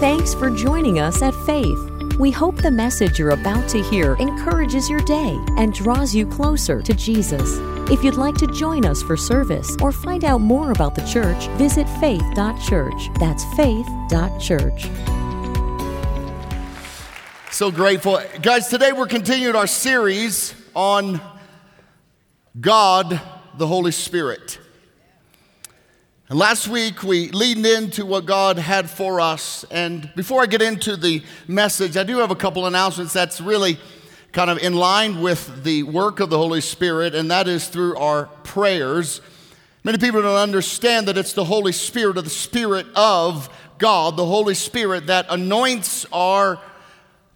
Thanks for joining us at Faith. We hope the message you're about to hear encourages your day and draws you closer to Jesus. If you'd like to join us for service or find out more about the church, visit faith.church. That's faith.church. So grateful. Guys, today we're continuing our series on God, the Holy Spirit. And last week we leaned into what God had for us. And before I get into the message, I do have a couple announcements that's really kind of in line with the work of the Holy Spirit, and that is through our prayers. Many people don't understand that it's the Holy Spirit or the Spirit of God, the Holy Spirit that anoints our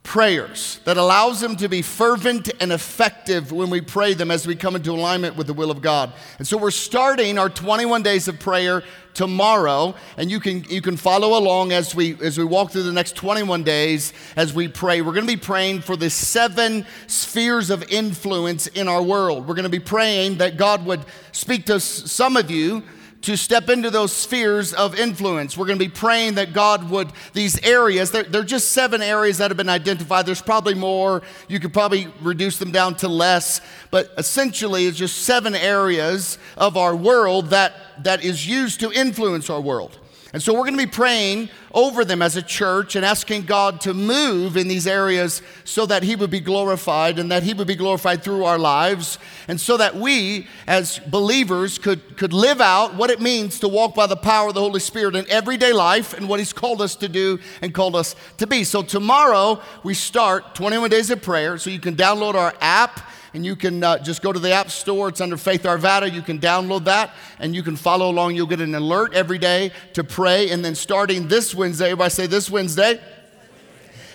prayers that allows them to be fervent and effective when we pray them as we come into alignment with the will of God. And so we're starting our 21 days of prayer tomorrow and you can you can follow along as we as we walk through the next 21 days as we pray. We're going to be praying for the seven spheres of influence in our world. We're going to be praying that God would speak to some of you to step into those spheres of influence. We're going to be praying that God would, these areas, they're, they're, just seven areas that have been identified. There's probably more. You could probably reduce them down to less. But essentially, it's just seven areas of our world that, that is used to influence our world. And so we're going to be praying over them as a church and asking God to move in these areas so that He would be glorified and that He would be glorified through our lives. And so that we, as believers, could, could live out what it means to walk by the power of the Holy Spirit in everyday life and what He's called us to do and called us to be. So tomorrow we start 21 Days of Prayer. So you can download our app and you can uh, just go to the App Store. It's under Faith Arvada. You can download that and you can follow along. You'll get an alert every day to pray. And then starting this Wednesday, everybody say this Wednesday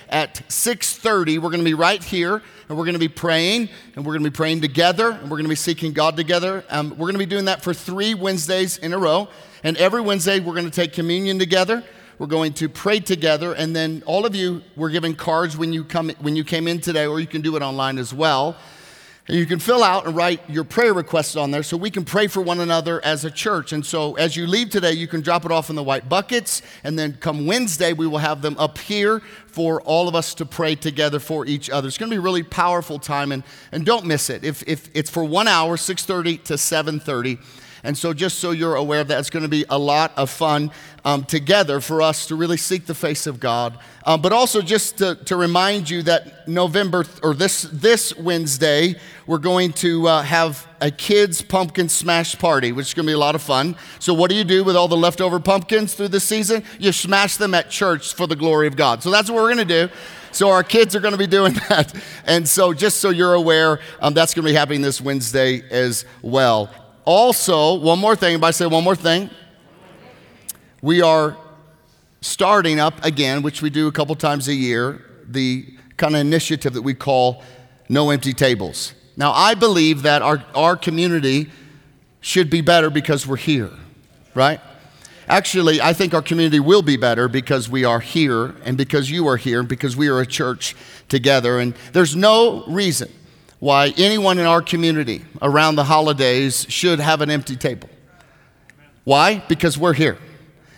at 6:30, we're going to be right here and we're going to be praying and we're going to be praying together and we're going to be seeking God together. Um, we're going to be doing that for three Wednesdays in a row. And every Wednesday, we're going to take communion together. We're going to pray together, and then all of you, we're giving cards when you come when you came in today, or you can do it online as well. And you can fill out and write your prayer requests on there so we can pray for one another as a church. And so as you leave today, you can drop it off in the white buckets. And then come Wednesday, we will have them up here for all of us to pray together for each other. It's going to be a really powerful time. And, and don't miss it. If, if it's for one hour, 6.30 to 7.30. And so, just so you're aware of that, it's going to be a lot of fun um, together for us to really seek the face of God. Um, but also, just to, to, remind you that November or this, this Wednesday, we're going to uh, have a kids' pumpkin smash party, which is going to be a lot of fun. So, what do you do with all the leftover pumpkins through the season? You smash them at church for the glory of God. So, that's what we're going to do. So our kids are going to be doing that. And so just so you're aware, um, that's going to be happening this Wednesday as well. Also, one more thing, I say one more thing, we are starting up again, which we do a couple times a year, the kind of initiative that we call No Empty Tables. Now, I believe that our, our community should be better because we're here, right? Actually, I think our community will be better because we are here and because you are here and because we are a church together. And there's no reason why anyone in our community around the holidays should have an empty table. Why? Because we're here.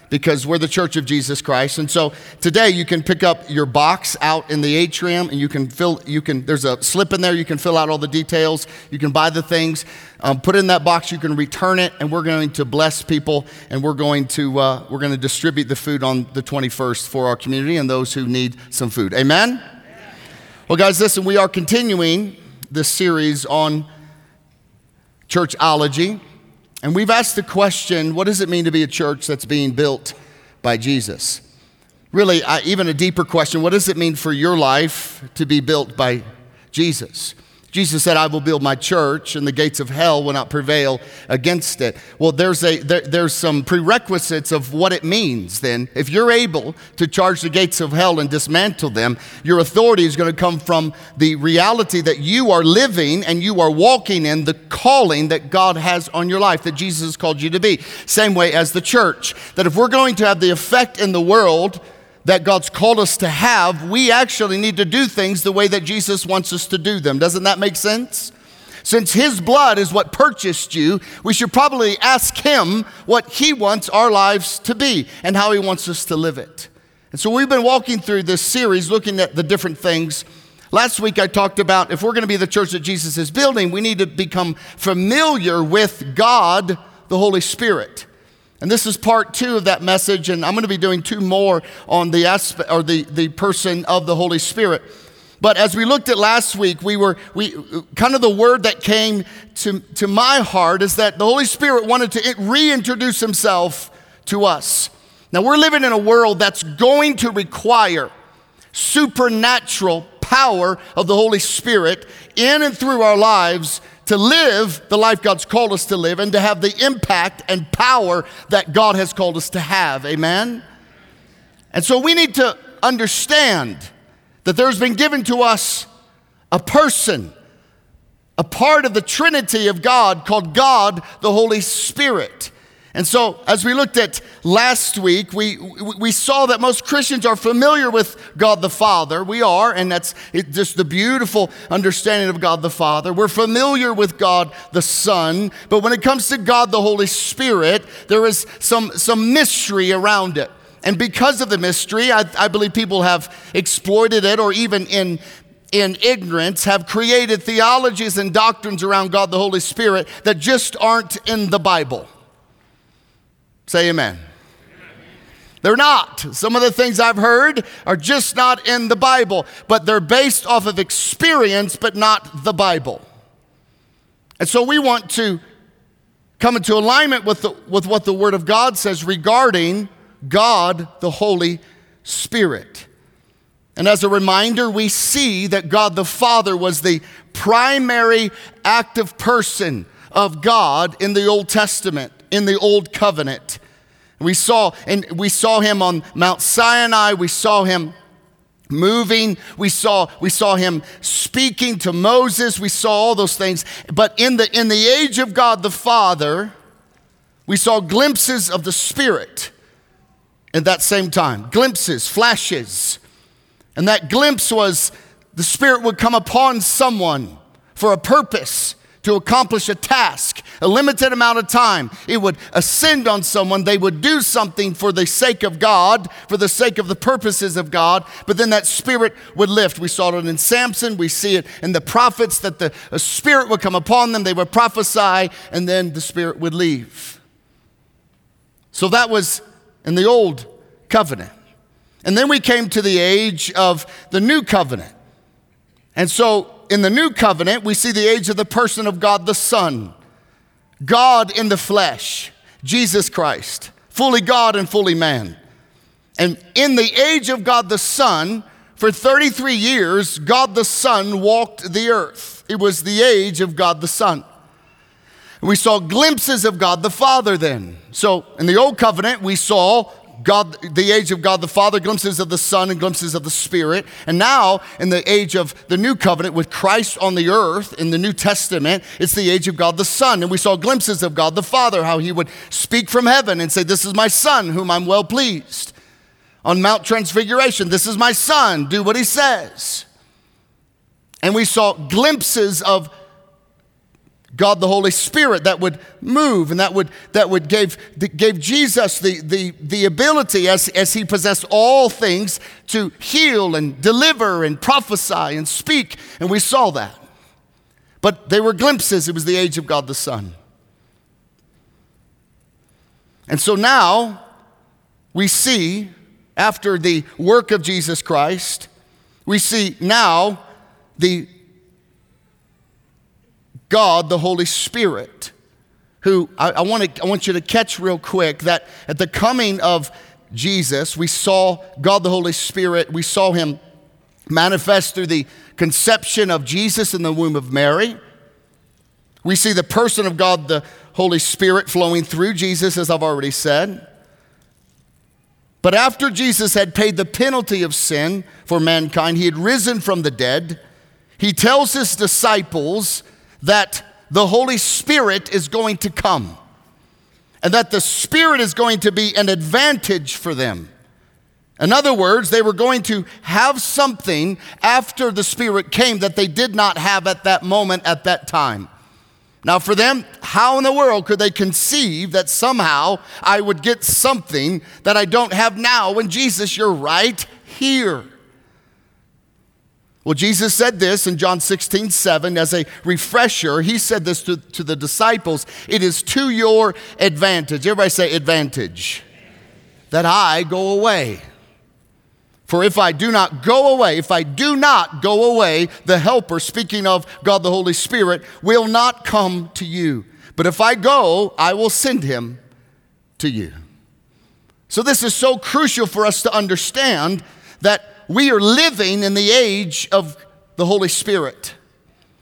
Because we're the church of Jesus Christ. And so today you can pick up your box out in the atrium and you can fill, you can, there's a slip in there, you can fill out all the details, you can buy the things, um, put in that box, you can return it, and we're going to bless people and we're going to, uh, we're going to distribute the food on the 21st for our community and those who need some food. Amen? Well, guys, listen, we are continuing this series on churchology. And we've asked the question what does it mean to be a church that's being built by Jesus? Really, even a deeper question what does it mean for your life to be built by Jesus? Jesus said, I will build my church, and the gates of hell will not prevail against it. Well, there's, a, there, there's some prerequisites of what it means then. If you're able to charge the gates of hell and dismantle them, your authority is going to come from the reality that you are living and you are walking in the calling that God has on your life, that Jesus has called you to be. Same way as the church. That if we're going to have the effect in the world, that God's called us to have, we actually need to do things the way that Jesus wants us to do them. Doesn't that make sense? Since His blood is what purchased you, we should probably ask Him what He wants our lives to be and how He wants us to live it. And so we've been walking through this series looking at the different things. Last week I talked about if we're going to be the church that Jesus is building, we need to become familiar with God, the Holy Spirit. And this is part two of that message, and I'm going to be doing two more on the aspect or the, the person of the Holy Spirit. But as we looked at last week, we were we kind of the word that came to, to my heart is that the Holy Spirit wanted to reintroduce himself to us. Now we're living in a world that's going to require supernatural power of the Holy Spirit in and through our lives to live the life God's called us to live and to have the impact and power that God has called us to have. Amen? And so we need to understand that there's been given to us a person, a part of the Trinity of God called God the Holy Spirit. And so, as we looked at last week, we, we saw that most Christians are familiar with God the Father. We are, and that's just the beautiful understanding of God the Father. We're familiar with God the Son, but when it comes to God the Holy Spirit, there is some, some mystery around it. And because of the mystery, I, I believe people have exploited it or even in in ignorance have created theologies and doctrines around God the Holy Spirit that just aren't in the Bible. Say amen. They're not. Some of the things I've heard are just not in the Bible, but they're based off of experience, but not the Bible. And so we want to come into alignment with, the, with what the Word of God says regarding God, the Holy Spirit. And as a reminder, we see that God the Father was the primary active person of God in the Old Testament in the old covenant. We saw, and we saw him on Mount Sinai, we saw him moving, we saw, we saw him speaking to Moses, we saw all those things. But in the, in the age of God the Father, we saw glimpses of the Spirit at that same time. Glimpses, flashes. And that glimpse was the Spirit would come upon someone for a purpose to accomplish a task, a limited amount of time. It would ascend on someone. They would do something for the sake of God, for the sake of the purposes of God, but then that spirit would lift. We saw it in Samson. We see it in the prophets that the spirit would come upon them. They would prophesy, and then the spirit would leave. So that was in the old covenant. And then we came to the age of the new covenant. And so in the new covenant, we see the age of the person of God the Son, God in the flesh, Jesus Christ, fully God and fully man. And in the age of God the Son, for 33 years, God the Son walked the earth. It was the age of God the Son. We saw glimpses of God the Father then. So in the Old Covenant, we saw God, the age of God the Father, glimpses of the Son, and glimpses of the Spirit. And now, in the age of the new covenant with Christ on the earth in the New Testament, it's the age of God the Son. And we saw glimpses of God the Father, how he would speak from heaven and say, This is my Son, whom I'm well pleased. On Mount Transfiguration, this is my Son, do what he says. And we saw glimpses of God the Holy Spirit that would move and that would, that would give, gave Jesus the, the, the ability, as, as he possessed all things, to heal and deliver and prophesy and speak. And we saw that. But they were glimpses. It was the age of God the Son. And so now we see, after the work of Jesus Christ, we see now the God, the Holy Spirit, who I, I, want to, I want you to catch real quick that at the coming of Jesus, we saw God, the Holy Spirit, we saw him manifest through the conception of Jesus in the womb of Mary. We see the person of God, the Holy Spirit, flowing through Jesus, as I've already said. But after Jesus had paid the penalty of sin for mankind, he had risen from the dead. He tells his disciples that the Holy Spirit is going to come and that the Spirit is going to be an advantage for them. In other words, they were going to have something after the Spirit came that they did not have at that moment, at that time. Now, for them, how in the world could they conceive that somehow I would get something that I don't have now when Jesus, you're right here? Well, Jesus said this in John 16, 7 as a refresher. He said this to, to the disciples It is to your advantage. Everybody say advantage. That I go away. For if I do not go away, if I do not go away, the Helper, speaking of God the Holy Spirit, will not come to you. But if I go, I will send him to you. So, this is so crucial for us to understand that we are living in the age of the Holy Spirit.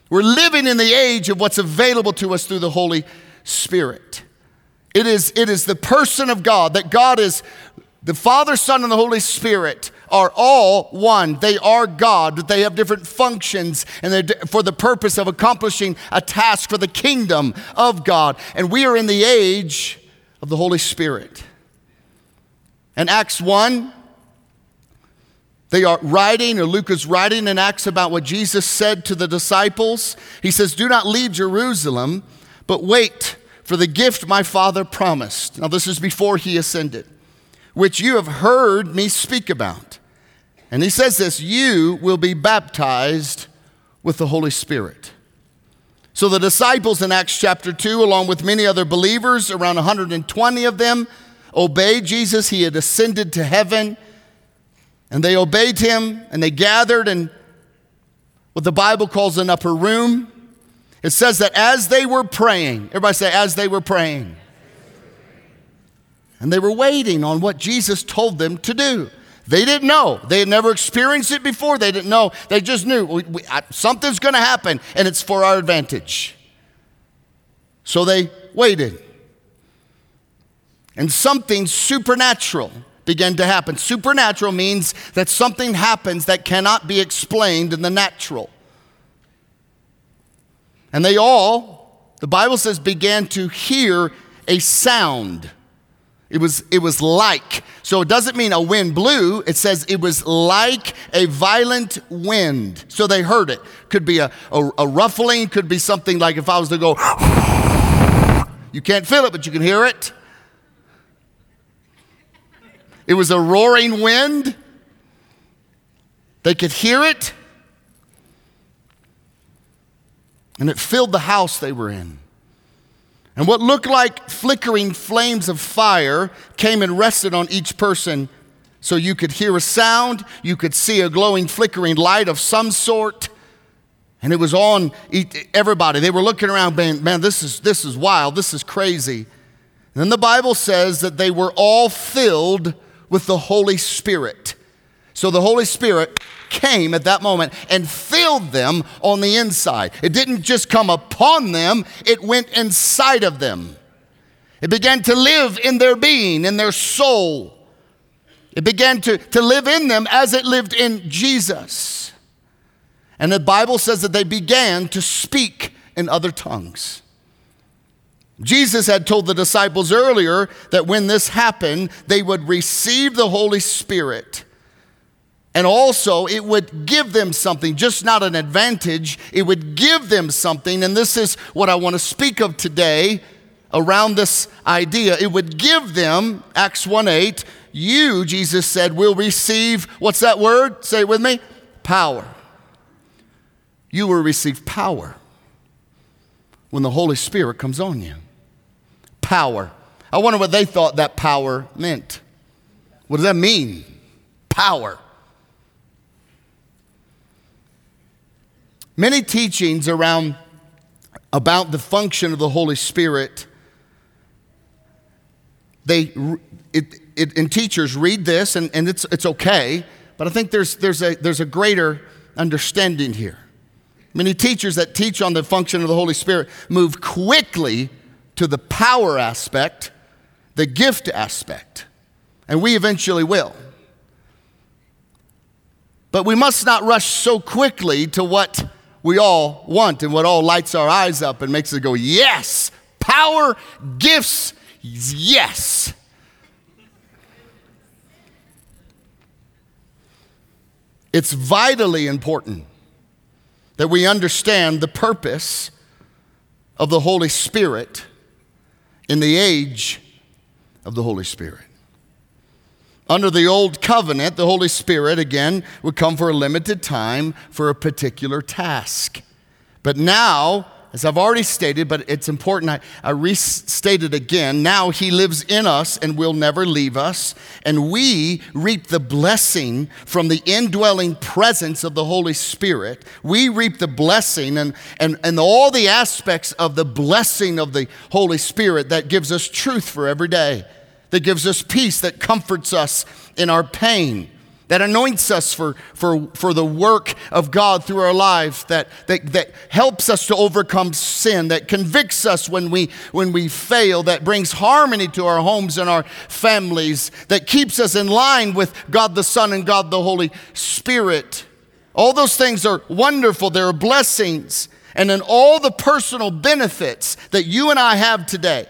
We're living in the age of what's available to us through the Holy Spirit. It is, it is the person of God, that God is the Father, Son, and the Holy Spirit are all one. They are God. But they have different functions and for the purpose of accomplishing a task for the kingdom of God. And we are in the age of the Holy Spirit. And Acts 1, they are writing, or Luke is writing in Acts about what Jesus said to the disciples. He says, Do not leave Jerusalem, but wait for the gift my Father promised. Now, this is before he ascended which you have heard me speak about. And he says this you will be baptized with the Holy Spirit. So the disciples in Acts chapter 2, along with many other believers, around 120 of them, obeyed Jesus. He had ascended to heaven. And they obeyed him and they gathered in what the Bible calls an upper room. It says that as they were praying, everybody say, as they were praying. And they were waiting on what Jesus told them to do. They didn't know. They had never experienced it before. They didn't know. They just knew we, we, something's going to happen and it's for our advantage. So they waited. And something supernatural began to happen. Supernatural means that something happens that cannot be explained in the natural. And they all, the Bible says, began to hear a sound. It was, it was like. So it doesn't mean a wind blew. It says it was like a violent wind. So they heard it. Could be a, a, a ruffling, could be something like if I was to go, you can't feel it, but you can hear it. It was a roaring wind. They could hear it. And it filled the house they were in. And what looked like flickering flames of fire came and rested on each person. So you could hear a sound, you could see a glowing, flickering light of some sort. And it was on everybody. They were looking around, man, man this, is, this is wild, this is crazy. And then the Bible says that they were all filled with the Holy Spirit. So the Holy Spirit came at that moment and filled them on the inside. It didn't just come upon them, it went inside of them. It began to live in their being, in their soul. It began to, to live in them as it lived in Jesus. And the Bible says that they began to speak in other tongues. Jesus had told the disciples earlier that when this happened, they would receive the Holy Spirit and also, it would give them something, just not an advantage, it would give them something. And this is what I want to speak of today around this idea. It would give them, Acts 1 8, you, Jesus said, will receive, what's that word? Say it with me power. You will receive power when the Holy Spirit comes on you. Power. I wonder what they thought that power meant. What does that mean? Power. Many teachings around about the function of the Holy Spirit, they, it, it, and teachers read this, and, and it's, it's okay, but I think there's, there's, a, there's a greater understanding here. Many teachers that teach on the function of the Holy Spirit move quickly to the power aspect, the gift aspect, and we eventually will. But we must not rush so quickly to what we all want and what all lights our eyes up and makes it go, yes, power, gifts, yes. It's vitally important that we understand the purpose of the Holy Spirit in the age of the Holy Spirit. Under the old covenant, the Holy Spirit, again, would come for a limited time for a particular task. But now, as I've already stated, but it's important I, I restate it again. Now he lives in us and will never leave us, and we reap the blessing from the indwelling presence of the Holy Spirit. We reap the blessing and, and, and all the aspects of the blessing of the Holy Spirit that gives us truth for every day, that gives us peace, that comforts us in our pain that anoints us for, for, for the work of God through our lives, that, that, that helps us to overcome sin, that convicts us when we, when we fail, that brings harmony to our homes and our families, that keeps us in line with God the Son and God the Holy Spirit. All those things are wonderful, they're blessings. And then all the personal benefits that you and I have today.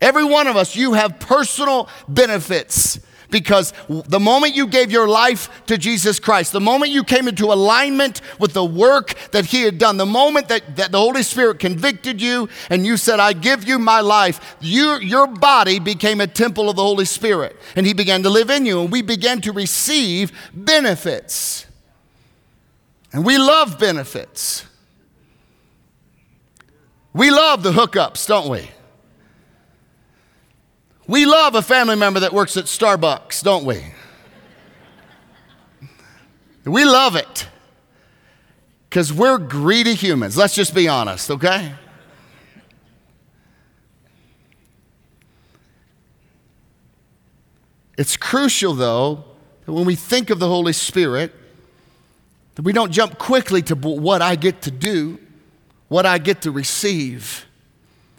Every one of us, you have personal benefits because the moment you gave your life to Jesus Christ, the moment you came into alignment with the work that He had done, the moment that, that the Holy Spirit convicted you and you said, I give you my life, you, your body became a temple of the Holy Spirit. And He began to live in you, and we began to receive benefits. And we love benefits. We love the hookups, don't we? We love a family member that works at Starbucks, don't we? We love it because we're greedy humans. Let's just be honest, okay? It's crucial, though, that when we think of the Holy Spirit, that we don't jump quickly to what I get to do, what I get to receive.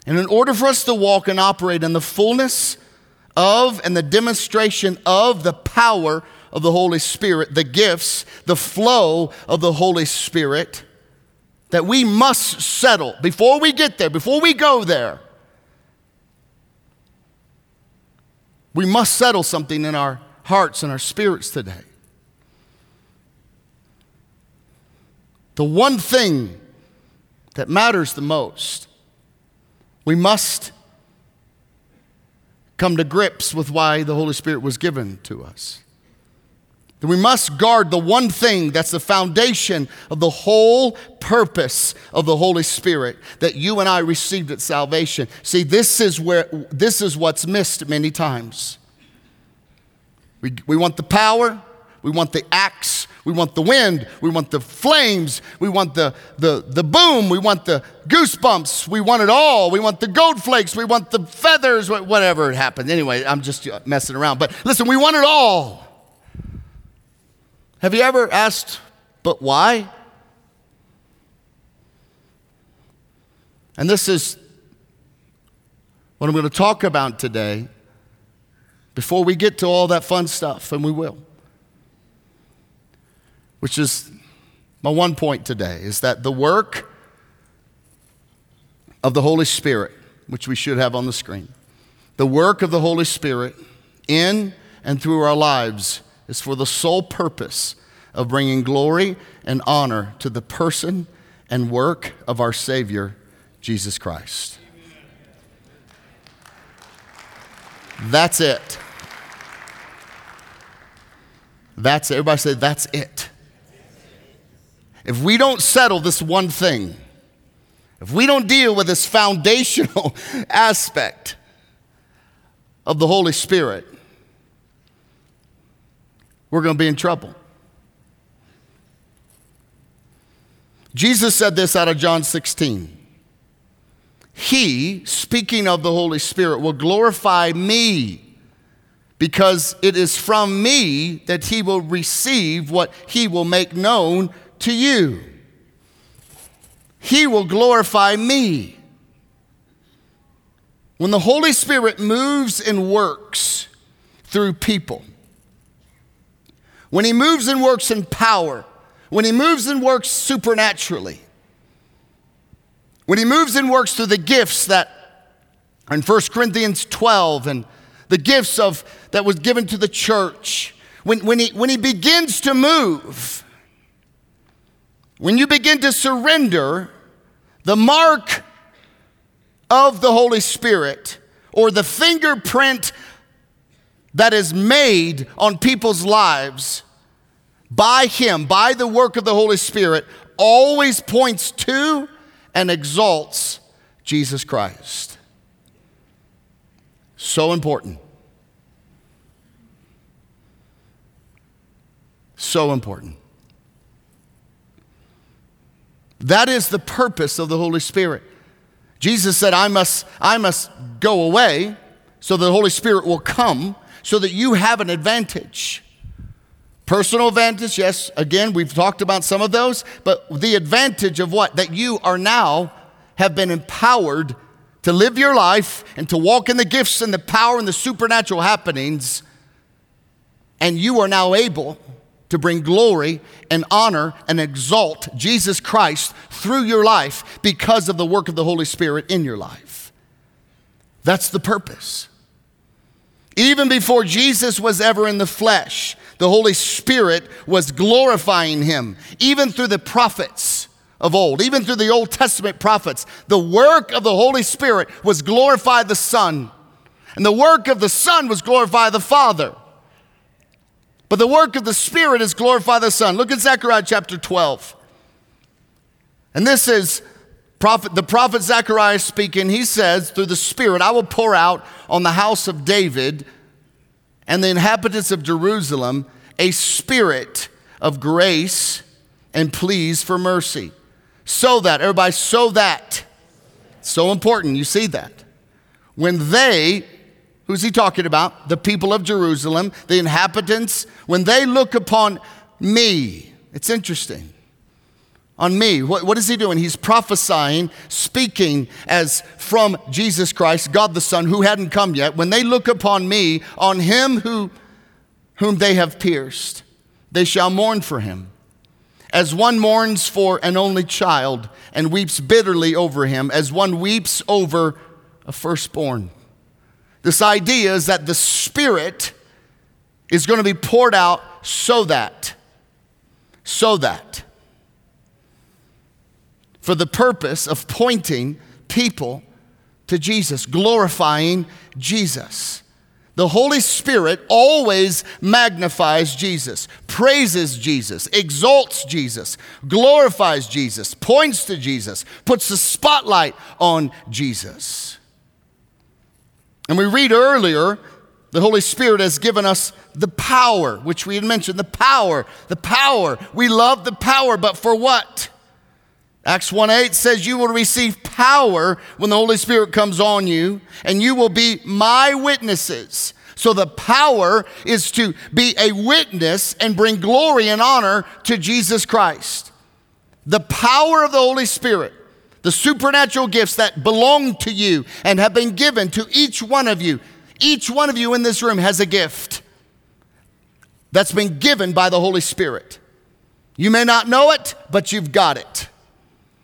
And in order for us to walk and operate in the fullness of and the demonstration of the power of the Holy Spirit, the gifts, the flow of the Holy Spirit, that we must settle before we get there, before we go there. We must settle something in our hearts and our spirits today. The one thing that matters the most we must come to grips with why the Holy Spirit was given to us. That we must guard the one thing that's the foundation of the whole purpose of the Holy Spirit that you and I received at salvation. See, this is where this is what's missed many times. We, we want the power, we want the acts, we want the wind. We want the flames. We want the, the, the boom. We want the goosebumps. We want it all. We want the gold flakes. We want the feathers, whatever it happens. Anyway, I'm just uh, messing around. But listen, we want it all. Have you ever asked, but why? And this is what I'm going to talk about today before we get to all that fun stuff, and we will which is my one point today, is that the work of the Holy Spirit, which we should have on the screen, the work of the Holy Spirit in and through our lives is for the sole purpose of bringing glory and honor to the person and work of our Savior, Jesus Christ. That's it. That's it. Everybody say, that's it. If we don't settle this one thing, if we don't deal with this foundational aspect of the Holy Spirit, we're going to be in trouble. Jesus said this out of John 16. He, speaking of the Holy Spirit, will glorify me because it is from me that he will receive what he will make known to you. He will glorify me. When the Holy Spirit moves and works through people, when He moves and works in power, when He moves and works supernaturally, when He moves and works through the gifts that in 1 Corinthians 12 and the gifts of that was given to the church, when, when, he, when he begins to move, when you begin to surrender, the mark of the Holy Spirit or the fingerprint that is made on people's lives by Him, by the work of the Holy Spirit, always points to and exalts Jesus Christ. So important. So important. That is the purpose of the Holy Spirit. Jesus said, I must, I must go away so the Holy Spirit will come so that you have an advantage. Personal advantage, yes, again, we've talked about some of those, but the advantage of what? That you are now have been empowered to live your life and to walk in the gifts and the power and the supernatural happenings, and you are now able to bring glory and honor and exalt Jesus Christ through your life because of the work of the Holy Spirit in your life. That's the purpose. Even before Jesus was ever in the flesh, the Holy Spirit was glorifying him, even through the prophets of old, even through the Old Testament prophets. The work of the Holy Spirit was glorify the Son, and the work of the Son was glorify the Father. But the work of the Spirit is glorify the Son. Look at Zechariah chapter 12. And this is prophet, the prophet Zechariah speaking. He says, Through the Spirit, I will pour out on the house of David and the inhabitants of Jerusalem a spirit of grace and pleas for mercy. So that, everybody, so that. So important, you see that. When they, Who's he talking about? The people of Jerusalem, the inhabitants. When they look upon me, it's interesting. On me, what, what is he doing? He's prophesying, speaking as from Jesus Christ, God the Son, who hadn't come yet. When they look upon me, on him who, whom they have pierced, they shall mourn for him. As one mourns for an only child and weeps bitterly over him, as one weeps over a firstborn. This idea is that the Spirit is going to be poured out so that, so that, for the purpose of pointing people to Jesus, glorifying Jesus. The Holy Spirit always magnifies Jesus, praises Jesus, exalts Jesus, glorifies Jesus, points to Jesus, puts the spotlight on Jesus. And we read earlier, the Holy Spirit has given us the power, which we had mentioned the power, the power. We love the power, but for what? Acts 1 8 says, You will receive power when the Holy Spirit comes on you, and you will be my witnesses. So the power is to be a witness and bring glory and honor to Jesus Christ. The power of the Holy Spirit the supernatural gifts that belong to you and have been given to each one of you. Each one of you in this room has a gift that's been given by the Holy Spirit. You may not know it, but you've got it.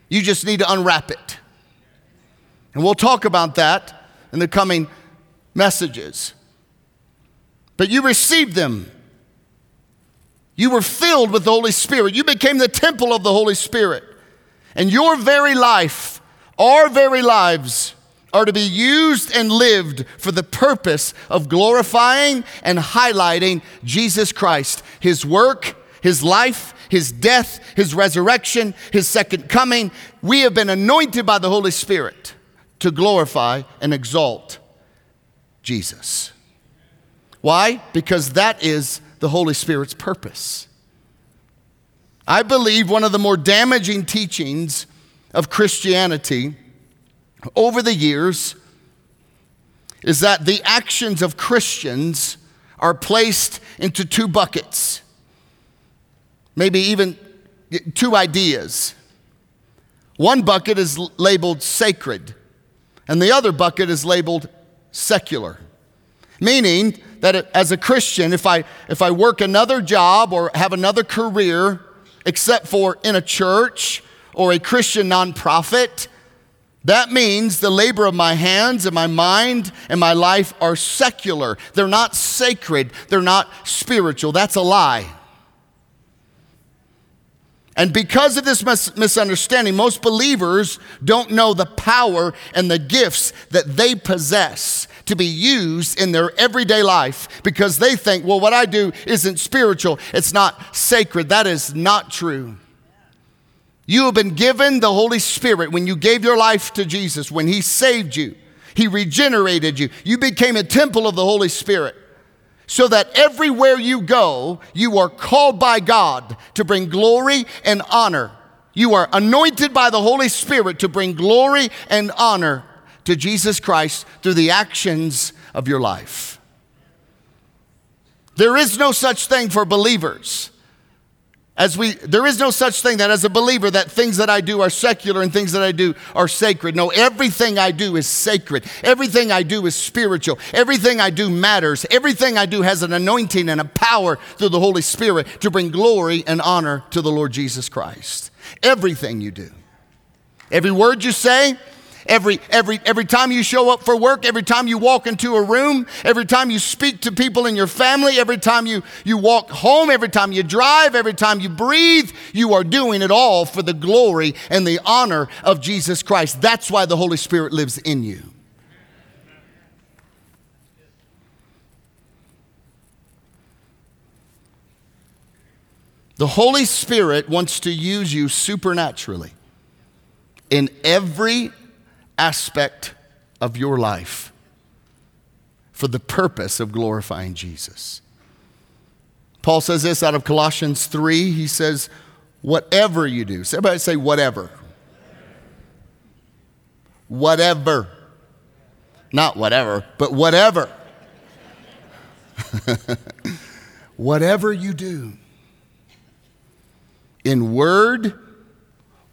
You just need to unwrap it. And we'll talk about that in the coming messages. But you received them. You were filled with the Holy Spirit. You became the temple of the Holy Spirit. And your very life, our very lives, are to be used and lived for the purpose of glorifying and highlighting Jesus Christ, His work, His life, His death, His resurrection, His second coming. We have been anointed by the Holy Spirit to glorify and exalt Jesus. Why? Because that is the Holy Spirit's purpose. I believe one of the more damaging teachings of Christianity over the years is that the actions of Christians are placed into two buckets, maybe even two ideas. One bucket is labeled sacred, and the other bucket is labeled secular. Meaning that as a Christian, if I, if I work another job or have another career, except for in a church or a Christian nonprofit. That means the labor of my hands and my mind and my life are secular. They're not sacred. They're not spiritual. That's a lie. And because of this mis- misunderstanding, most believers don't know the power and the gifts that they possess to be used in their everyday life because they think, well, what I do isn't spiritual, it's not sacred. That is not true. You have been given the Holy Spirit when you gave your life to Jesus, when He saved you, He regenerated you. You became a temple of the Holy Spirit so that everywhere you go, you are called by God to bring glory and honor. You are anointed by the Holy Spirit to bring glory and honor to Jesus Christ through the actions of your life. There is no such thing for believers as we, there is no such thing that as a believer that things that I do are secular and things that I do are sacred. No, everything I do is sacred. Everything I do is spiritual. Everything I do matters. Everything I do has an anointing and a power through the Holy Spirit to bring glory and honor to the Lord Jesus Christ. Everything you do. Every word you say, Every, every, every time you show up for work, every time you walk into a room, every time you speak to people in your family, every time you, you walk home, every time you drive, every time you breathe, you are doing it all for the glory and the honor of Jesus Christ. That's why the Holy Spirit lives in you. The Holy Spirit wants to use you supernaturally in every aspect of your life for the purpose of glorifying Jesus. Paul says this out of Colossians 3. He says, Whatever you do, everybody say, whatever. Whatever. Not whatever, but whatever. whatever you do, in word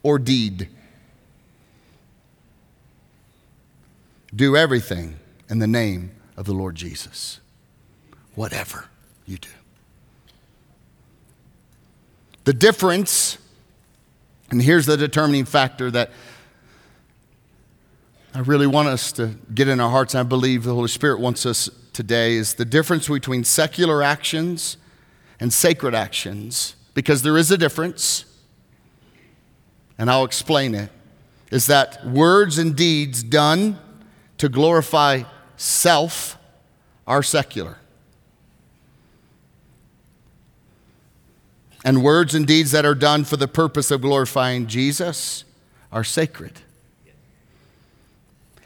or deed Do everything in the name of the Lord Jesus. Whatever you do. The difference, and here's the determining factor that I really want us to get in our hearts, and I believe the Holy Spirit wants us today, is the difference between secular actions and sacred actions, because there is a difference, and I'll explain it, is that words and deeds done to glorify self are secular. And words and deeds that are done for the purpose of glorifying Jesus are sacred.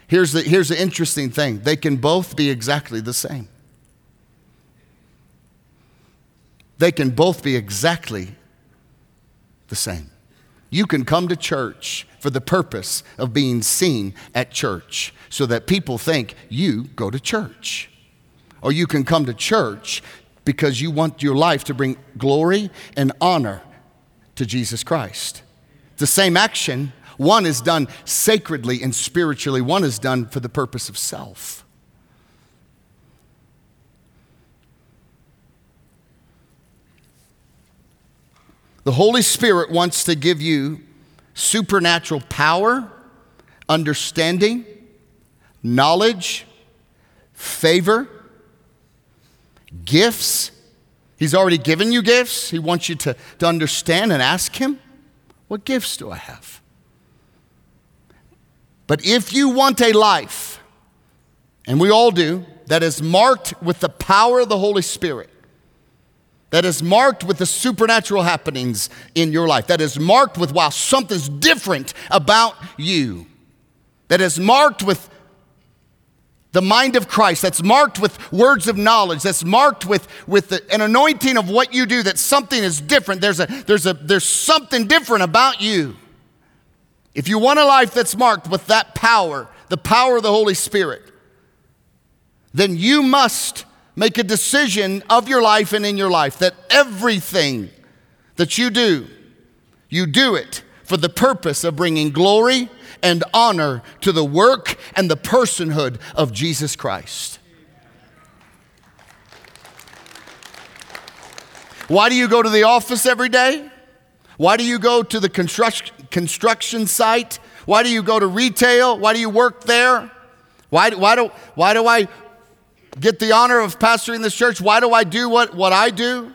Here's the, here's the interesting thing they can both be exactly the same. They can both be exactly the same. You can come to church for the purpose of being seen at church so that people think you go to church. Or you can come to church because you want your life to bring glory and honor to Jesus Christ. The same action, one is done sacredly and spiritually, one is done for the purpose of self. The Holy Spirit wants to give you supernatural power, understanding, knowledge, favor, gifts. He's already given you gifts. He wants you to, to understand and ask Him, What gifts do I have? But if you want a life, and we all do, that is marked with the power of the Holy Spirit, that is marked with the supernatural happenings in your life, that is marked with, wow, something's different about you, that is marked with the mind of Christ, that's marked with words of knowledge, that's marked with, with the, an anointing of what you do, that something is different. There's, a, there's, a, there's something different about you. If you want a life that's marked with that power, the power of the Holy Spirit, then you must make a decision of your life and in your life that everything that you do, you do it for the purpose of bringing glory and honor to the work and the personhood of Jesus Christ. Why do you go to the office every day? Why do you go to the construction site? Why do you go to retail? Why do you work there? Why, why, do, why do I get the honor of pastoring this church? Why do I do what, what I do?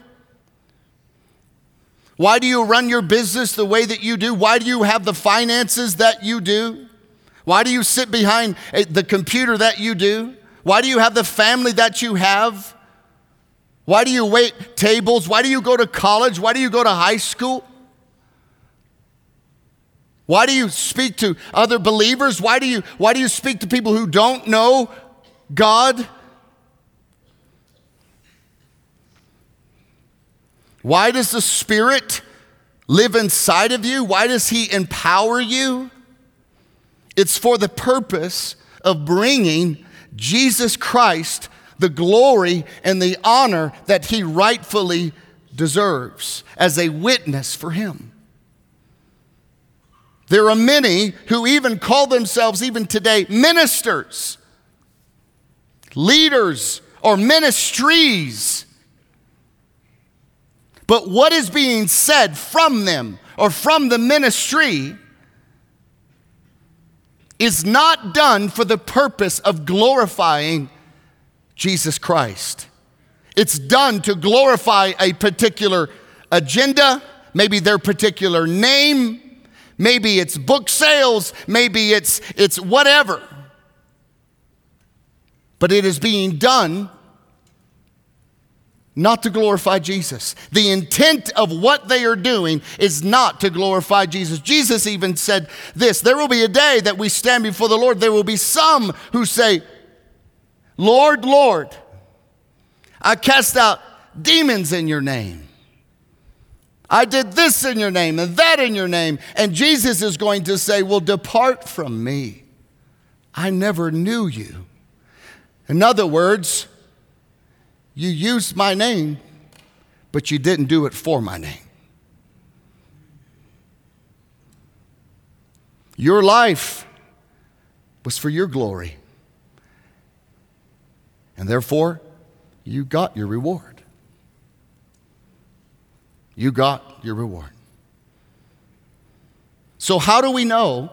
Why do you run your business the way that you do? Why do you have the finances that you do? Why do you sit behind the computer that you do? Why do you have the family that you have? Why do you wait tables? Why do you go to college? Why do you go to high school? Why do you speak to other believers? Why do you, why do you speak to people who don't know God? Why does the Spirit live inside of you? Why does He empower you? It's for the purpose of bringing Jesus Christ the glory and the honor that He rightfully deserves as a witness for Him. There are many who even call themselves, even today, ministers, leaders, or ministries but what is being said from them or from the ministry is not done for the purpose of glorifying Jesus Christ. It's done to glorify a particular agenda, maybe their particular name, maybe it's book sales, maybe it's, it's whatever. But it is being done not to glorify Jesus. The intent of what they are doing is not to glorify Jesus. Jesus even said this there will be a day that we stand before the Lord. There will be some who say, Lord, Lord, I cast out demons in your name. I did this in your name and that in your name. And Jesus is going to say, Well, depart from me. I never knew you. In other words, you used my name, but you didn't do it for my name. Your life was for your glory. And therefore, you got your reward. You got your reward. So, how do we know?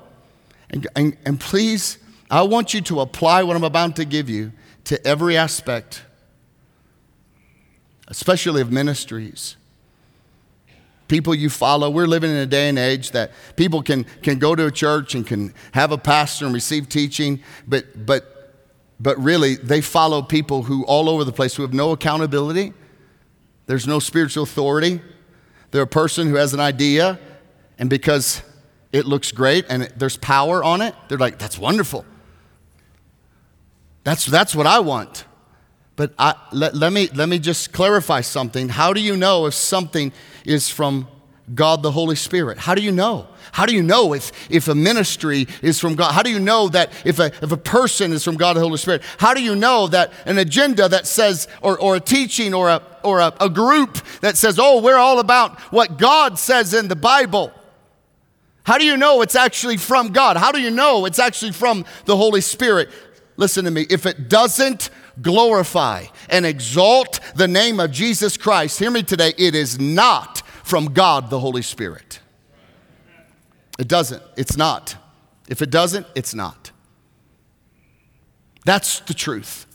And, and, and please, I want you to apply what I'm about to give you to every aspect especially of ministries. People you follow, we're living in a day and age that people can, can go to a church and can have a pastor and receive teaching, but, but, but really they follow people who all over the place who have no accountability. There's no spiritual authority. They're a person who has an idea, and because it looks great and it, there's power on it, they're like, that's wonderful. That's, that's what I want. But I, let, let, me, let me just clarify something. How do you know if something is from God the Holy Spirit? How do you know? How do you know if, if a ministry is from God? How do you know that if a, if a person is from God the Holy Spirit? How do you know that an agenda that says, or, or a teaching or, a, or a, a group that says, oh, we're all about what God says in the Bible? How do you know it's actually from God? How do you know it's actually from the Holy Spirit? Listen to me. If it doesn't glorify and exalt the name of Jesus Christ, hear me today, it is not from God the Holy Spirit. It doesn't. It's not. If it doesn't, it's not. That's the truth.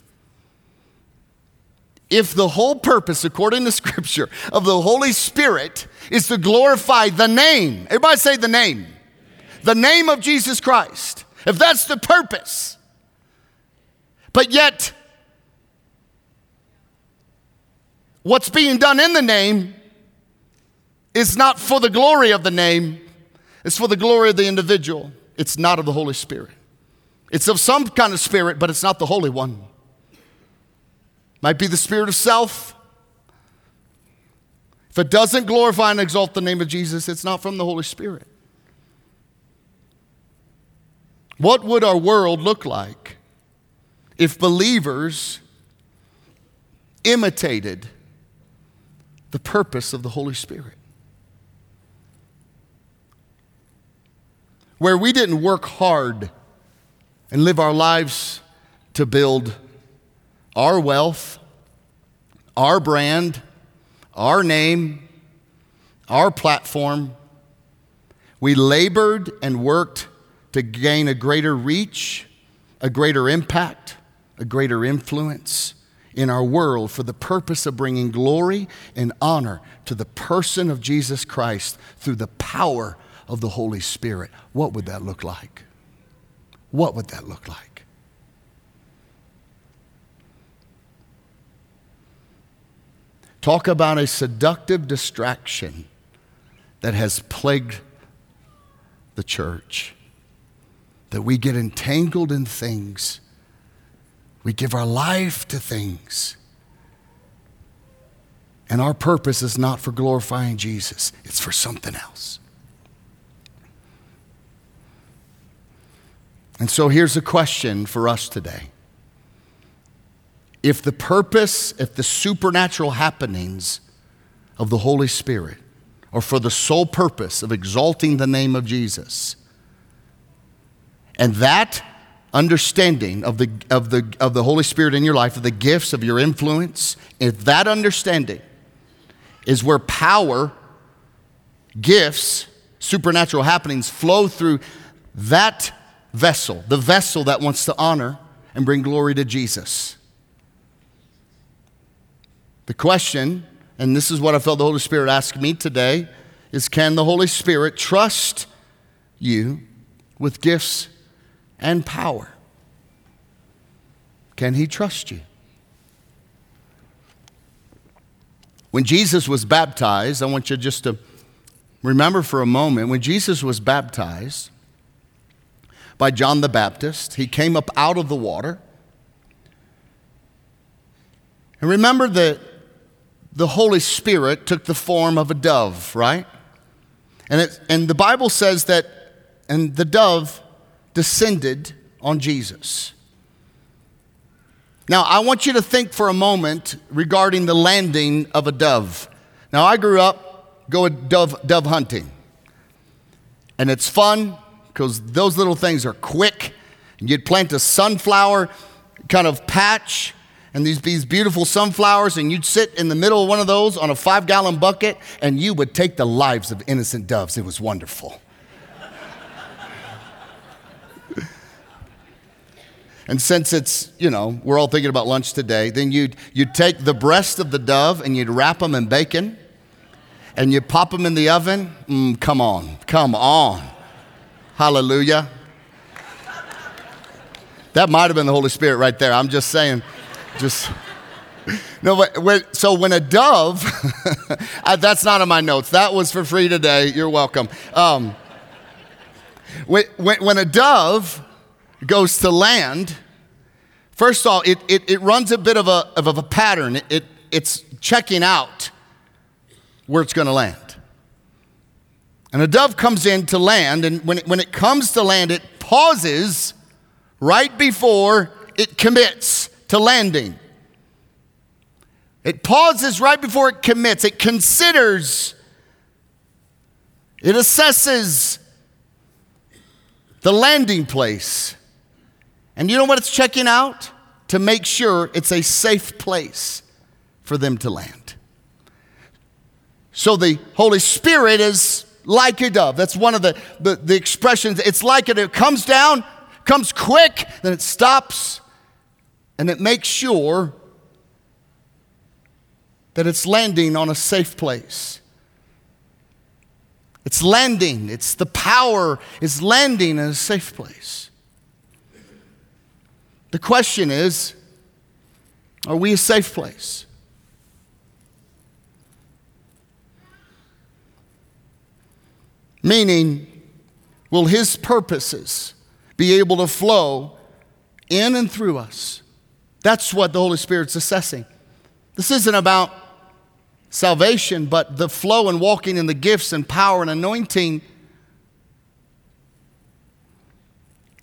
If the whole purpose, according to Scripture, of the Holy Spirit is to glorify the name, everybody say the name, the name of Jesus Christ, if that's the purpose, but yet What's being done in the name is not for the glory of the name, it's for the glory of the individual. It's not of the Holy Spirit. It's of some kind of spirit, but it's not the Holy One. Might be the spirit of self. If it doesn't glorify and exalt the name of Jesus, it's not from the Holy Spirit. What would our world look like if believers imitated the purpose of the Holy Spirit. Where we didn't work hard and live our lives to build our wealth, our brand, our name, our platform. We labored and worked to gain a greater reach, a greater impact, a greater influence in our world for the purpose of bringing glory and honor to the person of Jesus Christ through the power of the Holy Spirit, what would that look like? What would that look like? Talk about a seductive distraction that has plagued the church. That we get entangled in things, we give our life to things. And our purpose is not for glorifying Jesus, it's for something else. And so here's a question for us today. If the purpose, if the supernatural happenings of the Holy Spirit are for the sole purpose of exalting the name of Jesus, and that understanding of the, of, the, of the Holy Spirit in your life, of the gifts of your influence, if that understanding is where power, gifts, supernatural happenings flow through that vessel, the vessel that wants to honor and bring glory to Jesus. The question, and this is what I felt the Holy Spirit asked me today, is can the Holy Spirit trust you with gifts and power? Can he trust you? When Jesus was baptized, I want you just to remember for a moment when Jesus was baptized by John the Baptist, he came up out of the water. And remember that the Holy Spirit took the form of a dove, right? And, it, and the Bible says that, and the dove descended on Jesus. Now, I want you to think for a moment regarding the landing of a dove. Now, I grew up going dove, dove hunting, and it's fun because those little things are quick. And you'd plant a sunflower kind of patch and these, these beautiful sunflowers, and you'd sit in the middle of one of those on a five gallon bucket, and you would take the lives of innocent doves. It was wonderful. And since it's, you know, we're all thinking about lunch today, then you'd, you'd take the breast of the dove and you'd wrap them in bacon and you pop them in the oven. Mm, come on, come on. Hallelujah. That might have been the Holy Spirit right there. I'm just saying, just. No, but so when a dove, that's not in my notes. That was for free today. You're welcome. Um, when, when, when a dove goes to land, first of all, it, it, it runs a bit of a, of a pattern. It, it, it's checking out where it's going to land. And a dove comes in to land, and when it, when it comes to land, it pauses right before it commits to landing. It pauses right before it commits. It considers, it assesses the landing place. And you know what it's checking out? To make sure it's a safe place for them to land. So the Holy Spirit is like a dove. That's one of the, the, the expressions. It's like it, it comes down, comes quick, then it stops, and it makes sure that it's landing on a safe place. It's landing, it's the power is landing in a safe place. The question is are we a safe place? Meaning, will His purposes be able to flow in and through us? That's what the Holy Spirit's assessing. This isn't about salvation, but the flow and walking in the gifts and power and anointing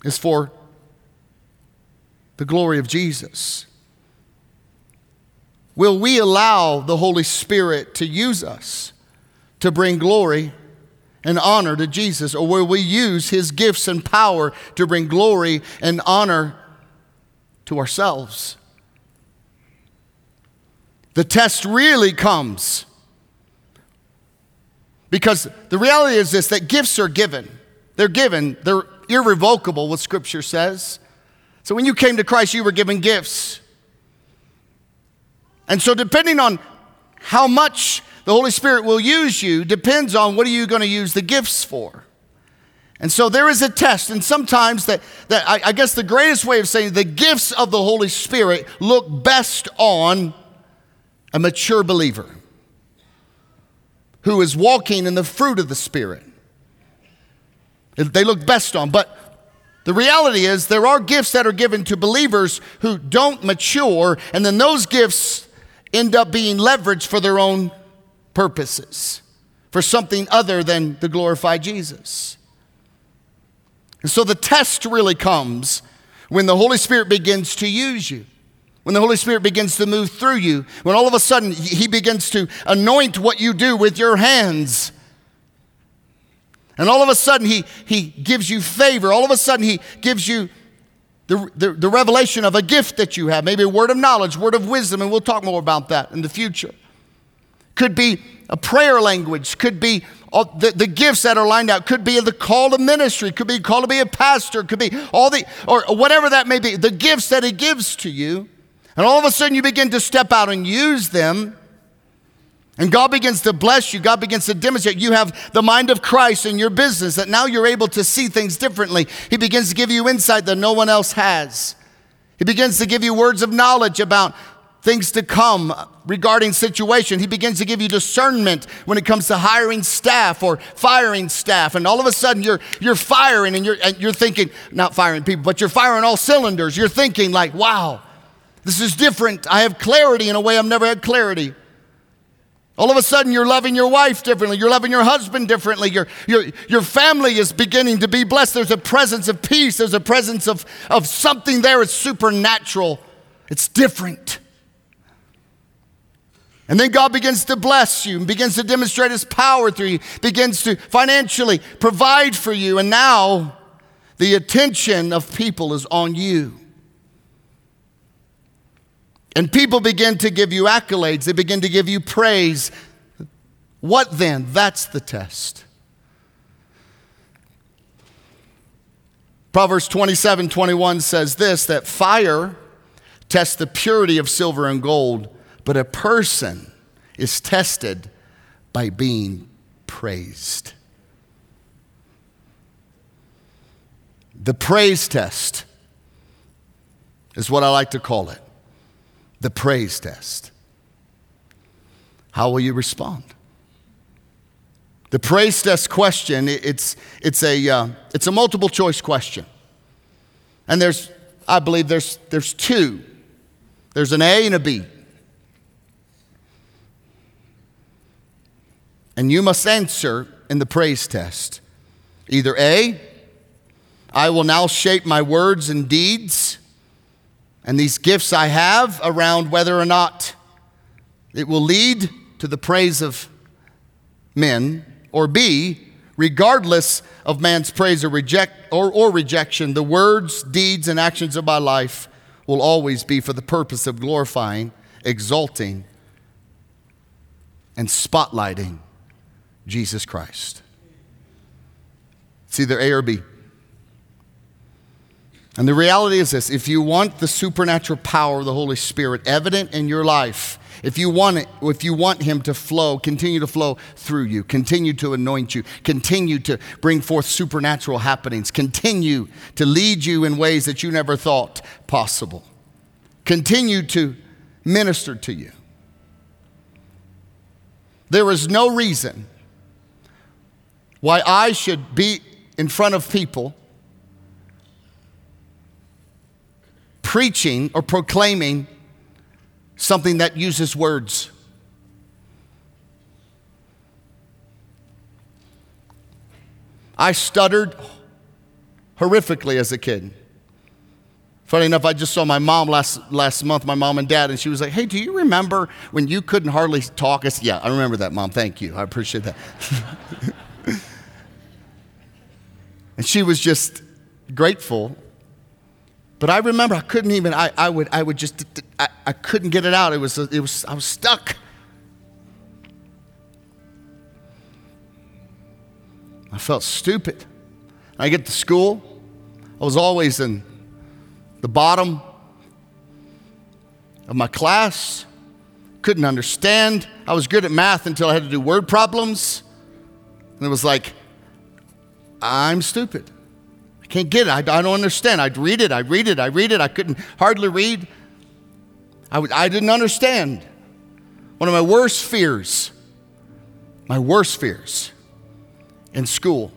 is for the glory of Jesus. Will we allow the Holy Spirit to use us to bring glory and honor to Jesus? Or will we use his gifts and power to bring glory and honor to ourselves? The test really comes because the reality is this that gifts are given. They're given, they're irrevocable, what Scripture says. So when you came to Christ, you were given gifts. And so, depending on how much the Holy Spirit will use you, depends on what are you going to use the gifts for. And so there is a test, and sometimes that, that I, I guess the greatest way of saying the gifts of the Holy Spirit look best on a mature believer who is walking in the fruit of the Spirit. They look best on. But the reality is, there are gifts that are given to believers who don't mature, and then those gifts end up being leveraged for their own purposes, for something other than to glorify Jesus. And so the test really comes when the Holy Spirit begins to use you. When the Holy Spirit begins to move through you, when all of a sudden He begins to anoint what you do with your hands. And all of a sudden He, he gives you favor. All of a sudden He gives you the, the, the revelation of a gift that you have, maybe a word of knowledge, word of wisdom, and we'll talk more about that in the future. Could be a prayer language, could be all the, the gifts that are lined out could be the call to ministry, could be called to be a pastor, could be all the, or whatever that may be, the gifts that he gives to you. And all of a sudden you begin to step out and use them. And God begins to bless you. God begins to demonstrate you have the mind of Christ in your business, that now you're able to see things differently. He begins to give you insight that no one else has. He begins to give you words of knowledge about things to come regarding situation. He begins to give you discernment when it comes to hiring staff or firing staff. And all of a sudden you're, you're firing and you're, and you're thinking, not firing people, but you're firing all cylinders. You're thinking like, wow, this is different. I have clarity in a way I've never had clarity. All of a sudden, you're loving your wife differently. You're loving your husband differently. Your, your, your family is beginning to be blessed. There's a presence of peace. There's a presence of, of something there. It's supernatural. It's different. And then God begins to bless you and begins to demonstrate his power through you, begins to financially provide for you. And now the attention of people is on you. And people begin to give you accolades, they begin to give you praise. What then? That's the test. Proverbs 27 21 says this that fire tests the purity of silver and gold but a person is tested by being praised. The praise test is what I like to call it the praise test. How will you respond? The praise test question, it's, it's, a, uh, it's a multiple choice question. And there's, I believe there's, there's two. There's an A and a B. And you must answer in the praise test. Either A, I will now shape my words and deeds and these gifts I have around whether or not it will lead to the praise of men, or B, regardless of man's praise or, reject, or, or rejection, the words, deeds, and actions of my life will always be for the purpose of glorifying, exalting, and spotlighting Jesus Christ. It's either A or B. And the reality is this if you want the supernatural power of the Holy Spirit evident in your life, if you want it, if you want him to flow, continue to flow through you, continue to anoint you, continue to bring forth supernatural happenings, continue to lead you in ways that you never thought possible, continue to minister to you. There is no reason why I should be in front of people preaching or proclaiming something that uses words. I stuttered horrifically as a kid. Funny enough, I just saw my mom last, last month, my mom and dad, and she was like, Hey, do you remember when you couldn't hardly talk? I said, Yeah, I remember that, mom. Thank you. I appreciate that. And she was just grateful. But I remember I couldn't even, I, I, would, I would just, I, I couldn't get it out. It was, it was, I was stuck. I felt stupid. I get to school, I was always in the bottom of my class. couldn't understand. I was good at math until I had to do word problems. And it was like, I'm stupid. I can't get it. I, I don't understand. I'd read it, I'd read it, I'd read it. I couldn't hardly read. I, I didn't understand. One of my worst fears, my worst fears in school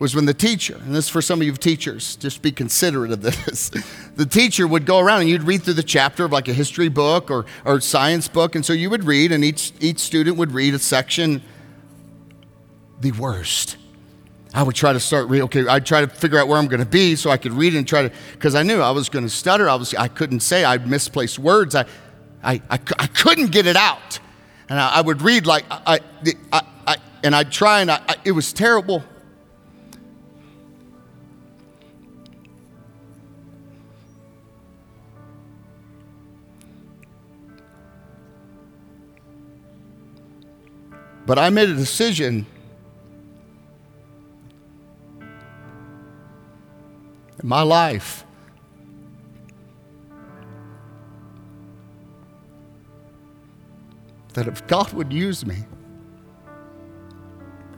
was when the teacher, and this is for some of you teachers, just be considerate of this. the teacher would go around and you'd read through the chapter of like a history book or, or science book. And so you would read, and each, each student would read a section. The worst. I would try to start reading. Okay, I'd try to figure out where I'm going to be so I could read and try to, because I knew I was going to stutter. I, was, I couldn't say, I'd misplace words. I, I, I, I couldn't get it out. And I, I would read like, I, I, I, and I'd try, and I, I, it was terrible. But I made a decision in my life that if God would use me,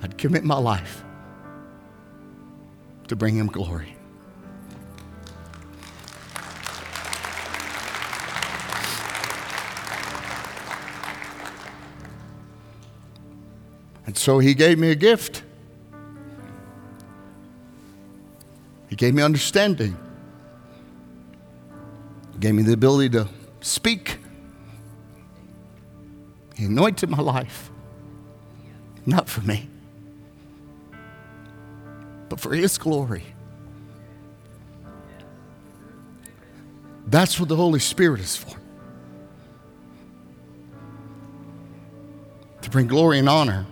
I'd commit my life to bring Him glory. And so he gave me a gift. He gave me understanding. He gave me the ability to speak. He anointed my life. Not for me, but for His glory. That's what the Holy Spirit is for. To bring glory and honor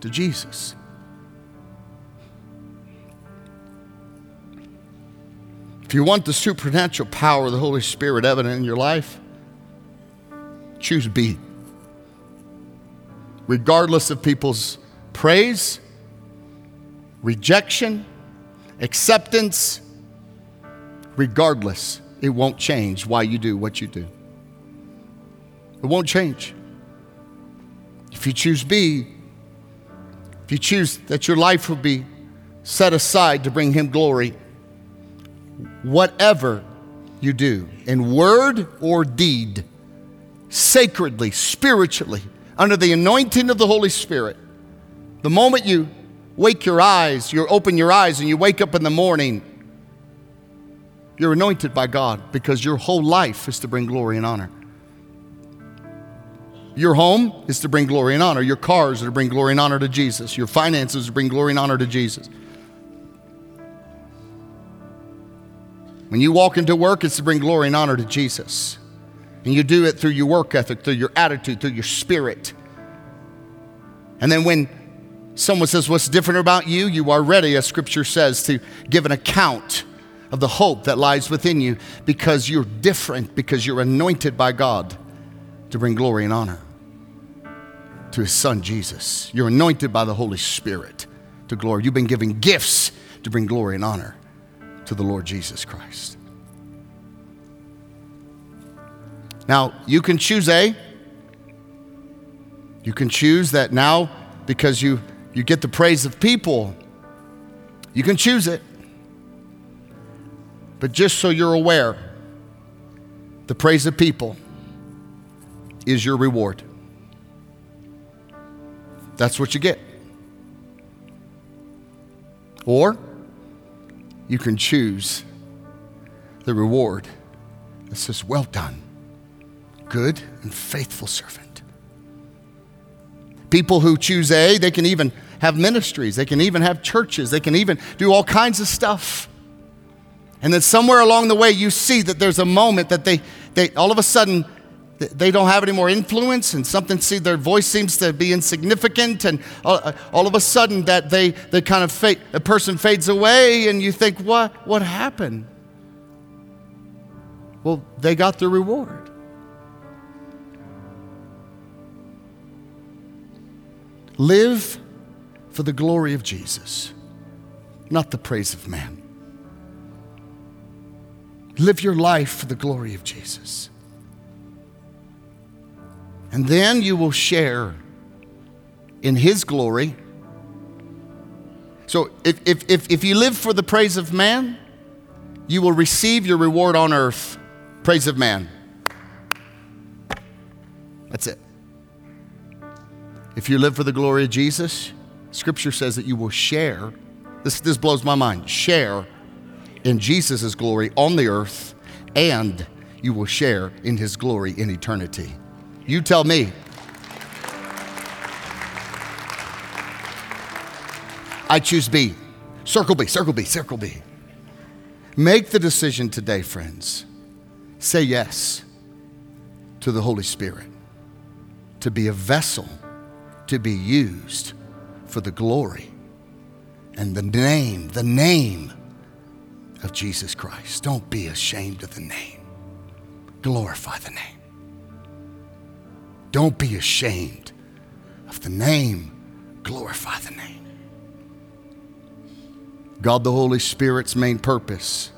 to Jesus. If you want the supernatural power of the Holy Spirit evident in your life, choose B. Regardless of people's praise, rejection, acceptance, regardless, it won't change why you do what you do. It won't change. If you choose B, if you choose that your life will be set aside to bring Him glory, whatever you do, in word or deed, sacredly, spiritually, under the anointing of the Holy Spirit, the moment you wake your eyes, you open your eyes, and you wake up in the morning, you're anointed by God because your whole life is to bring glory and honor. Your home is to bring glory and honor. Your cars are to bring glory and honor to Jesus. Your finances to bring glory and honor to Jesus. When you walk into work, it's to bring glory and honor to Jesus. And you do it through your work ethic, through your attitude, through your spirit. And then when someone says, What's different about you? You are ready, as scripture says, to give an account of the hope that lies within you because you're different, because you're anointed by God to bring glory and honor to his son Jesus. You're anointed by the Holy Spirit to glory. You've been given gifts to bring glory and honor to the Lord Jesus Christ. Now, you can choose A. You can choose that now because you, you get the praise of people. You can choose it. But just so you're aware, the praise of people is your reward. That's what you get. Or you can choose the reward that says, Well done, good and faithful servant. People who choose A, they can even have ministries, they can even have churches, they can even do all kinds of stuff. And then somewhere along the way, you see that there's a moment that they, they all of a sudden, they don't have any more influence and something see their voice seems to be insignificant and all, all of a sudden that they, they kind of fade, a person fades away and you think what what happened? Well they got the reward. Live for the glory of jesus not the praise of man. Live your life for the glory of jesus And then you will share in His glory. So if, if, if, if you live for the praise of man, you will receive your reward on earth. Praise of man. That's it. If you live for the glory of Jesus, Scripture says that you will share. This, this blows my mind. Share in Jesus' glory on the earth, and you will share in his glory in eternity. You tell me. I choose B. Circle B, circle B, circle B. Make the decision today, friends. Say yes to the Holy Spirit to be a vessel to be used for the glory and the name, the name of Jesus Christ. Don't be ashamed of the name, glorify the name. Don't be ashamed of the name, glorify the name. God the Holy Spirit's main purpose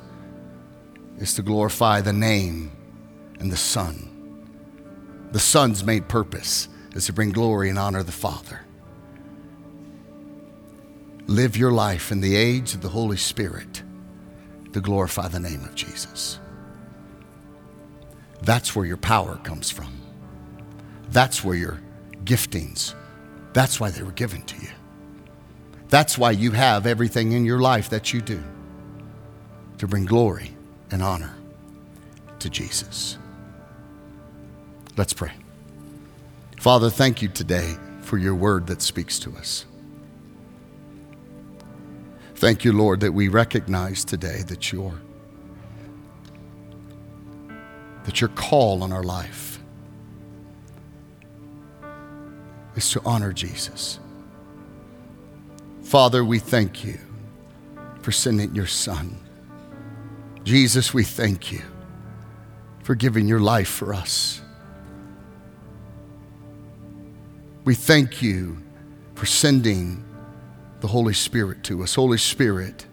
is to glorify the name and the Son. The Son's main purpose is to bring glory and honor the Father. Live your life in the age of the Holy Spirit to glorify the name of Jesus. That's where your power comes from. That's where your giftings, that's why they were given to you. That's why you have everything in your life that you do to bring glory and honor to Jesus. Let's pray. Father, thank you today for your word that speaks to us. Thank you, Lord, that we recognize today that your that your call on our life is to honor Jesus. Father, we thank you for sending your Son. Jesus, we thank you for giving your life for us. We thank you for sending the Holy Spirit to us. Holy Spirit,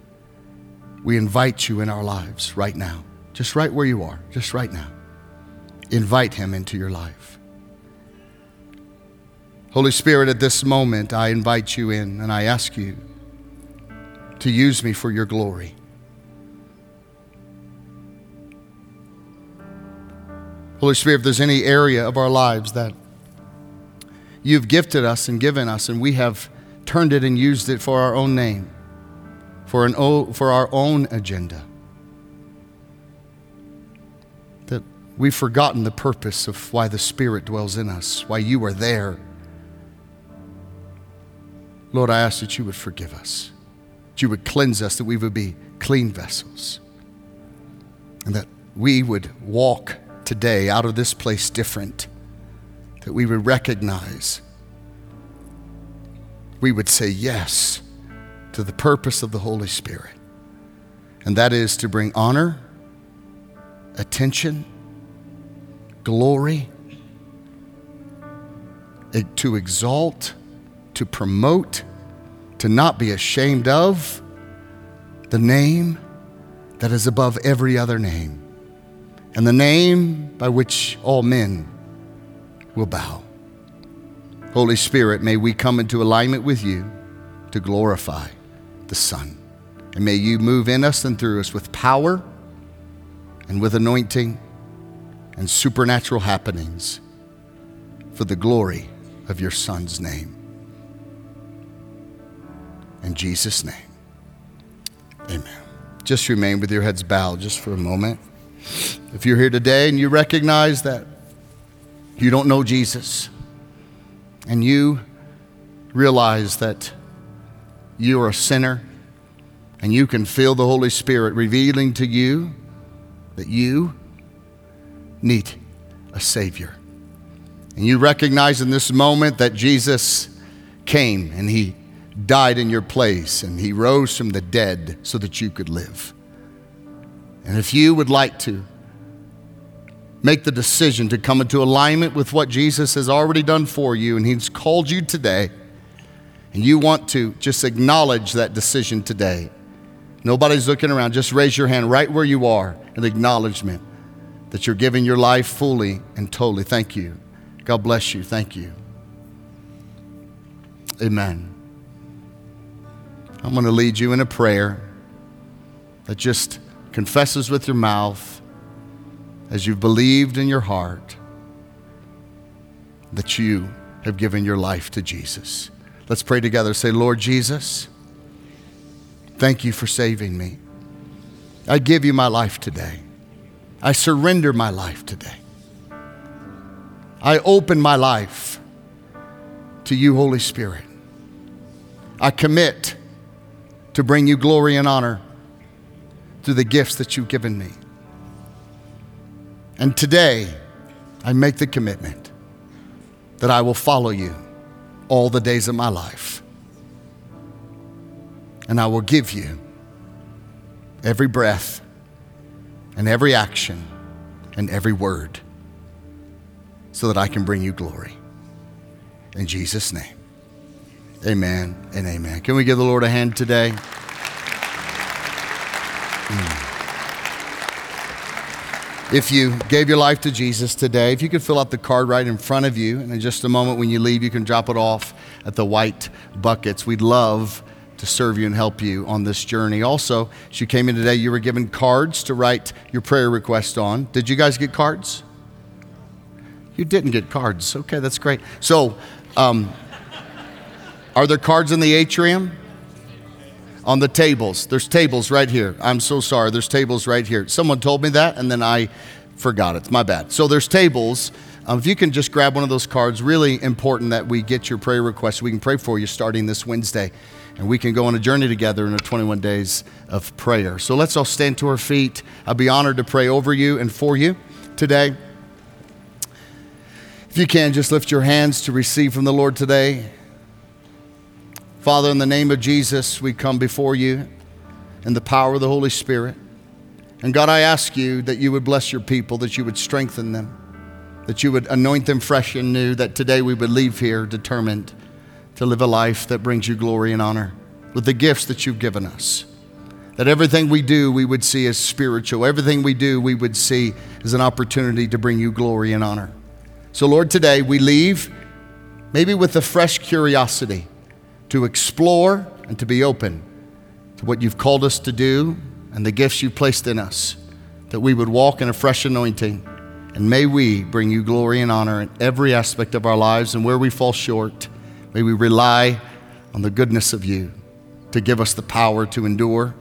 we invite you in our lives right now, just right where you are, just right now. Invite him into your life. Holy Spirit, at this moment, I invite you in and I ask you to use me for your glory. Holy Spirit, if there's any area of our lives that you've gifted us and given us, and we have turned it and used it for our own name, for, an o, for our own agenda, that we've forgotten the purpose of why the Spirit dwells in us, why you are there Lord, I ask that you would forgive us, that you would cleanse us, that we would be clean vessels, and that we would walk today out of this place different, that we would recognize, we would say yes to the purpose of the Holy Spirit, and that is to bring honor, attention, glory, eh, to exalt to promote, to not be ashamed of the name that is above every other name, and the name by which all men will bow. Holy Spirit, may we come into alignment with you to glorify the Son. And may you move in us and through us with power and with anointing and supernatural happenings for the glory of your Son's name. In Jesus' name, amen. Just remain with your heads bowed just for a moment. If you're here today and you recognize that you don't know Jesus, and you realize that you are a sinner, and you can feel the Holy Spirit revealing to you that you need a Savior. And you recognize in this moment that Jesus came and He died in your place and he rose from the dead so that you could live. And if you would like to make the decision to come into alignment with what Jesus has already done for you and he's called you today, and you want to just acknowledge that decision today, nobody's looking around, just raise your hand right where you are in acknowledgement that you're giving your life fully and totally. Thank you. God bless you. Thank you. Amen. I'm going to lead you in a prayer that just confesses with your mouth as you've believed in your heart that you have given your life to Jesus. Let's pray together. Say, Lord Jesus, thank you for saving me. I give you my life today. I surrender my life today. I open my life to you, Holy Spirit. I commit to bring you glory and honor through the gifts that you've given me. And today, I make the commitment that I will follow you all the days of my life. And I will give you every breath and every action and every word so that I can bring you glory. In Jesus' name, amen and amen. Can we give the Lord a hand today? Mm. If you gave your life to Jesus today, if you could fill out the card right in front of you, and in just a moment when you leave, you can drop it off at the white buckets. We'd love to serve you and help you on this journey. Also, as you came in today, you were given cards to write your prayer request on. Did you guys get cards? You didn't get cards. Okay, that's great. So, um, are there cards in the atrium? on the tables. There's tables right here. I'm so sorry. There's tables right here. Someone told me that, and then I forgot it. My bad. So there's tables. Um, if you can just grab one of those cards, really important that we get your prayer requests. We can pray for you starting this Wednesday, and we can go on a journey together in the 21 days of prayer. So let's all stand to our feet. I'll be honored to pray over you and for you today. If you can, just lift your hands to receive from the Lord today. Father, in the name of Jesus, we come before you in the power of the Holy Spirit. And God, I ask you that you would bless your people, that you would strengthen them, that you would anoint them fresh and new, that today we would leave here determined to live a life that brings you glory and honor with the gifts that you've given us. That everything we do, we would see as spiritual. Everything we do, we would see as an opportunity to bring you glory and honor. So, Lord, today we leave maybe with a fresh curiosity to explore and to be open to what you've called us to do and the gifts you've placed in us, that we would walk in a fresh anointing. And may we bring you glory and honor in every aspect of our lives. And where we fall short, may we rely on the goodness of you to give us the power to endure,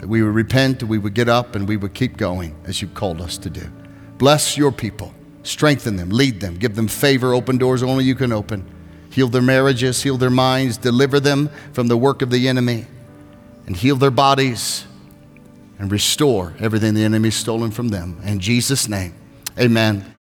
that we would repent, that we would get up, and we would keep going as you've called us to do. Bless your people, strengthen them, lead them, give them favor, open doors only you can open heal their marriages, heal their minds, deliver them from the work of the enemy, and heal their bodies and restore everything the enemy's stolen from them. In Jesus' name, amen.